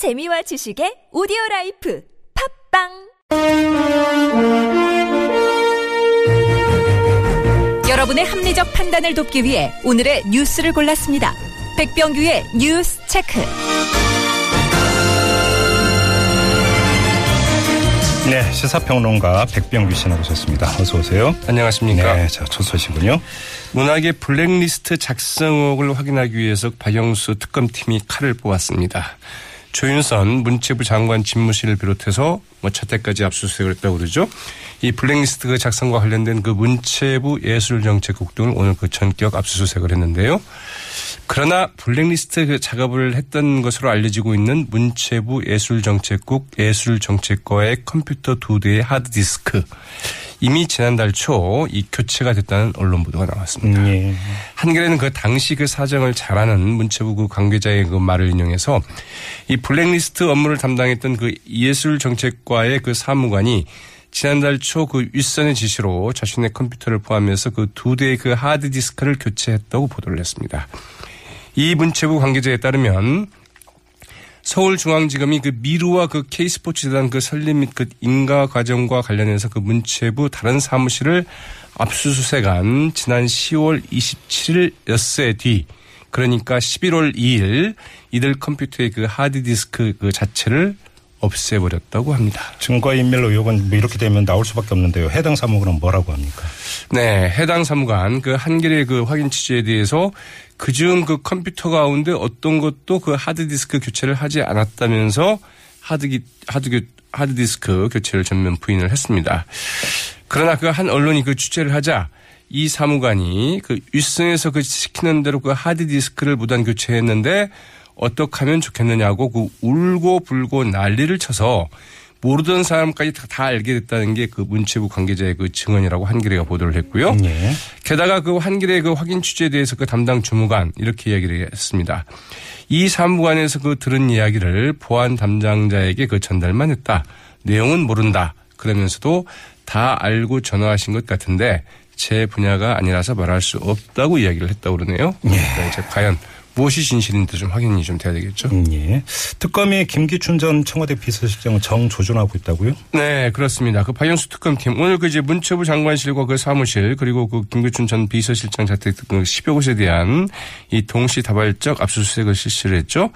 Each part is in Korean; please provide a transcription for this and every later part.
재미와 지식의 오디오 life 팟빵 여러분의 합리적 판단을 돕기 위해 오늘의 뉴스를 골랐습니다. 백병규의 뉴스 체크. 네, 시사평론가 백병규 씨 나오셨습니다. 어서 오세요. 안녕하십니까. 네, 자, 첫 소식은요. 문화계 블랙리스트 작성 의혹을 확인하기 위해서 박영수 특검팀이 칼을 뽑았습니다. 조윤선 문체부 장관 집무실을 비롯해서 뭐 차태까지 압수수색을 했다고 그러죠. 이 블랙리스트 그 작성과 관련된 그 문체부 예술정책국 등을 오늘 그 전격 압수수색을 했는데요. 그러나 블랙리스트 그 작업을 했던 것으로 알려지고 있는 문체부 예술정책국 예술정책과의 컴퓨터 두 대의 하드디스크 이미 지난달 초 이 교체가 됐다는 언론 보도가 나왔습니다. 음, 예. 한겨레는 그 당시 그 사정을 잘 아는 문체부 그 관계자의 그 말을 인용해서 이 블랙리스트 업무를 담당했던 그 예술정책과의 그 사무관이 지난달 초 그 윗선의 지시로 자신의 컴퓨터를 포함해서 그 두 대의 그 하드디스크를 교체했다고 보도를 했습니다. 이 문체부 관계자에 따르면 서울중앙지검이 그 미르와 그 K스포츠재단 그 설립 및 그 인가 과정과 관련해서 그 문체부 다른 사무실을 압수수색한 지난 10월 27일 엿새 뒤 그러니까 11월 2일 이들 컴퓨터의 그 하드디스크 그 자체를 없애버렸다고 합니다. 증거인멸 의혹은 뭐 이렇게 되면 나올 수밖에 없는데요. 해당 사무관은 뭐라고 합니까? 네, 해당 사무관 그 한겨레 그 확인 취재에 대해서 그중 그 컴퓨터 가운데 어떤 것도 그 하드디스크 교체를 하지 않았다면서 하드기 하드 하드디스크 교체를 전면 부인을 했습니다. 그러나 그 한 언론이 그 취재를 하자 이 사무관이 그 윗선에서 그 시키는 대로 그 하드디스크를 무단 교체했는데 어떻게 하면 좋겠느냐고 그 울고 불고 난리를 쳐서 모르던 사람까지 다, 다 알게 됐다는 게 그 문체부 관계자의 그 증언이라고 한겨레가 보도를 했고요. 예. 게다가 그 한겨레 그 확인 취재에 대해서 그 담당 주무관 이렇게 이야기를 했습니다. 이 사무관에서 그 들은 이야기를 보안 담당자에게 그 전달만 했다. 내용은 모른다. 그러면서도 다 알고 전화하신 것 같은데 제 분야가 아니라서 말할 수 없다고 이야기를 했다고 그러네요. 예. 그러니까 이제 과연 무엇이 진실인지 좀 확인이 좀 돼야 되겠죠. 음, 예. 특검이 김기춘 전 청와대 비서실장을 정조준하고 있다고요? 네, 그렇습니다. 그 박영수 특검팀 오늘 그 이제 문체부 장관실과 그 사무실 그리고 그 김규춘 전 비서실장 자택 등 10여 곳에 대한 이 동시다발적 압수수색을 실시를 했죠.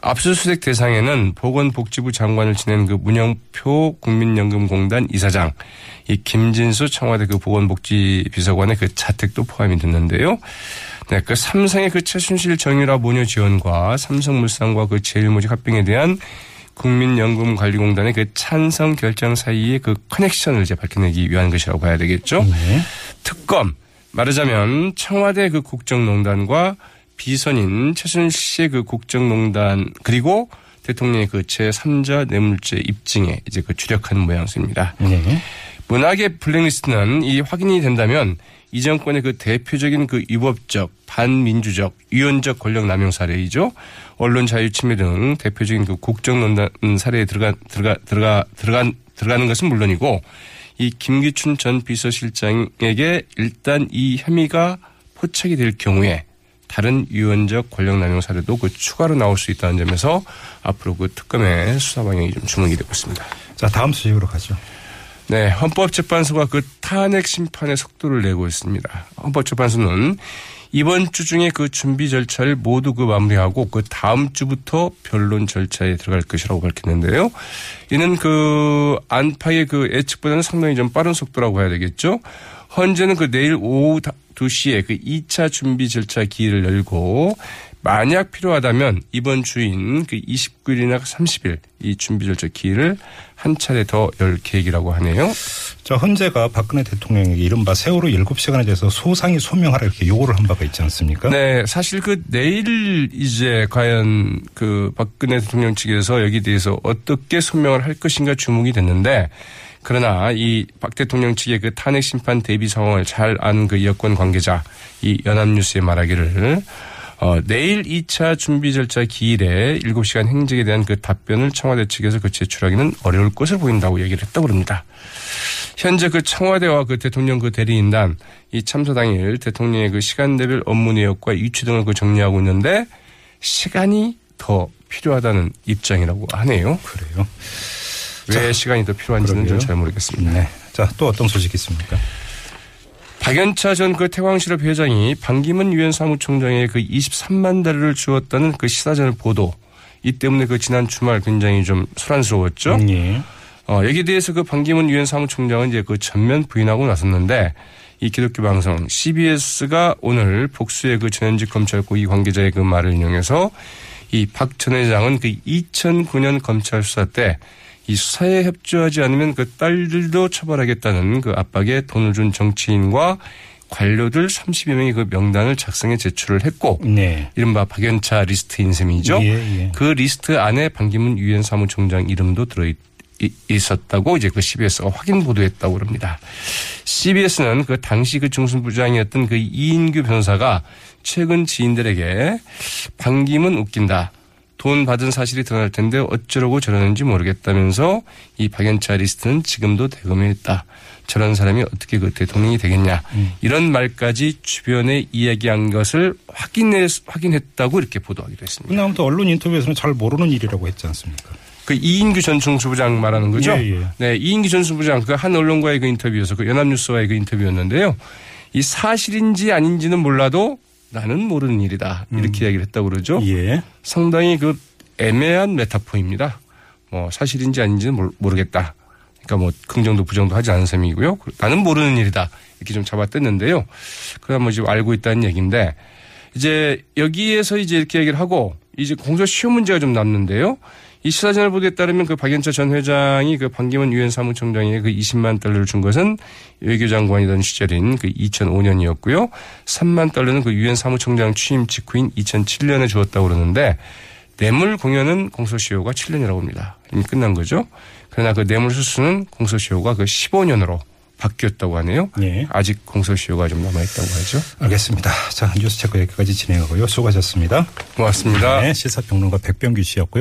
압수수색 대상에는 보건복지부 장관을 지낸 그 문영표 국민연금공단 이사장, 이 김진수 청와대 그 보건복지비서관의 그 자택도 포함이 됐는데요. 네, 그 삼성의 그 최순실 정유라 모녀 지원과 삼성물산과 그 제일모직 합병에 대한 국민연금관리공단의 그 찬성 결정 사이의 그 커넥션을 이제 밝혀내기 위한 것이라고 봐야 되겠죠. 네. 특검 말하자면 청와대 그 국정농단과 비선인 최순실 씨의 그 국정농단 그리고 대통령의 그 제3자 뇌물죄 입증에 이제 그 주력한 모양새입니다. 네. 문학의 블랙리스트는 이 확인이 된다면 이 정권의 그 대표적인 그 위법적, 반민주적, 위헌적 권력 남용 사례이죠. 언론 자유 침해 등 대표적인 그 국정농단 사례에 들어가 들어가 들어가 들어간 들어가는 것은 물론이고 이 김기춘 전 비서실장에게 일단 이 혐의가 포착이 될 경우에 다른 유언적 권력 남용 사례도 그 추가로 나올 수 있다는 점에서 앞으로 그 특검의 수사 방향이 좀 주목이 되고 있습니다. 자, 다음 소식으로 가죠. 네, 헌법재판소가 그 탄핵 심판의 속도를 내고 있습니다. 헌법재판소는 이번 주 중에 그 준비 절차를 모두 그 마무리하고 그 다음 주부터 변론 절차에 들어갈 것이라고 밝혔는데요. 이는 그 안팎의 그 예측보다는 상당히 좀 빠른 속도라고 해야 되겠죠. 현재는 그 내일 오후 2시에 그 2차 준비 절차 기일을 열고 만약 필요하다면 이번 주인 그 29일이나 30일 이 준비 절차 기일을 한 차례 더 열 계획이라고 하네요. 저 헌재가 박근혜 대통령에게 이른바 세월호 7시간에 대해서 소상히 소명하라 이렇게 요구를 한 바가 있지 않습니까? 네, 사실 그 내일 이제 과연 그 박근혜 대통령 측에서 여기에 대해서 어떻게 소명을 할 것인가 주목이 됐는데 그러나 이 박 대통령 측의 그 탄핵 심판 대비 상황을 잘 아는 그 여권 관계자 이 연합뉴스에 말하기를 어, 내일 2차 준비 절차 기일에 7시간 행적에 대한 그 답변을 청와대 측에서 그 제출하기는 어려울 것을 보인다고 얘기를 했다고 합니다. 현재 그 청와대와 그 대통령 그 대리인단 이 참사 당일 대통령의 그 시간대별 업무 내역과 유치 등을 그 정리하고 있는데 시간이 더 필요하다는 입장이라고 하네요. 그래요. 왜 시간이 더 필요한지는 잘 모르겠습니다. 네. 자, 또 어떤 소식이 있습니까? 박연차 전 그 태광실업 회장이 반기문 유엔 사무총장에 그 23만 달러를 주었다는 그 시사전을 보도. 이 때문에 그 지난 주말 굉장히 좀 소란스러웠죠. 예. 어, 여기에 대해서 그 반기문 유엔 사무총장은 이제 그 전면 부인하고 나섰는데 이 기독교 방송 CBS가 오늘 복수의 그 전현직 검찰 고위 관계자의 그 말을 인용해서 이 박 전 회장은 그 2009년 검찰 수사 때 이 수사에 협조하지 않으면 그 딸들도 처벌하겠다는 그 압박에 돈을 준 정치인과 관료들 30여 명이 그 명단을 작성해 제출을 했고 네. 이른바 박연차 리스트 인 셈이죠. 예, 예. 그 리스트 안에 반기문 유엔 사무총장 이름도 들어 있- 있었다고 이제 그 CBS가 확인 보도했다고 그럽니다. CBS는 그 당시 그 중수부장이었던 그 이인규 변호사가 최근 지인들에게 반기문 웃긴다. 돈 받은 사실이 드러날 텐데 어쩌려고 저러는지 모르겠다면서 이 박연차 리스트는 지금도 대검에 있다. 저런 사람이 어떻게 그 대통령이 되겠냐. 이런 말까지 주변에 이야기한 것을 확인해, 확인했다고 이렇게 보도하기도 했습니다. 근데 아무튼 언론 인터뷰에서는 잘 모르는 일이라고 했지 않습니까? 그 이인규 전 중수부장 말하는 거죠? 예, 예. 네, 이인규 전 수부장 그 한 언론과의 그 인터뷰에서 그 연합뉴스와의 그 인터뷰였는데요. 이 사실인지 아닌지는 몰라도 나는 모르는 일이다. 이렇게 이야기를 했다고 그러죠. 음. 예. 상당히 그 애매한 메타포입니다. 뭐 사실인지 아닌지는 모르- 모르겠다. 그러니까 뭐 긍정도 부정도 하지 않은 셈이고요. 나는 모르는 일이다. 이렇게 좀 잡아뜯는데요. 그다음 뭐 지금 알고 있다는 얘기인데 이제 여기에서 이제 이렇게 얘기를 하고 이제 공소 시효 문제가 좀 남는데요. 이 시사저널 보도에 따르면 그 박연차 전 회장이 그 반기문 유엔 사무총장에게 그 20만 달러를 준 것은 외교장관이던 시절인 그 2005년이었고요. 3만 달러는 그 유엔 사무총장 취임 직후인 2007년에 주었다고 그러는데 뇌물 공여는 공소시효가 7년이라고 합니다. 이미 끝난 거죠. 그러나 그 뇌물 수수는 공소시효가 그 15년으로 바뀌었다고 하네요. 예. 아직 공소시효가 좀 남아있다고 하죠. 알겠습니다. 자, 뉴스 체크 여기까지 진행하고요. 수고하셨습니다. 고맙습니다. 네, 시사평론가 백병규 씨였고요.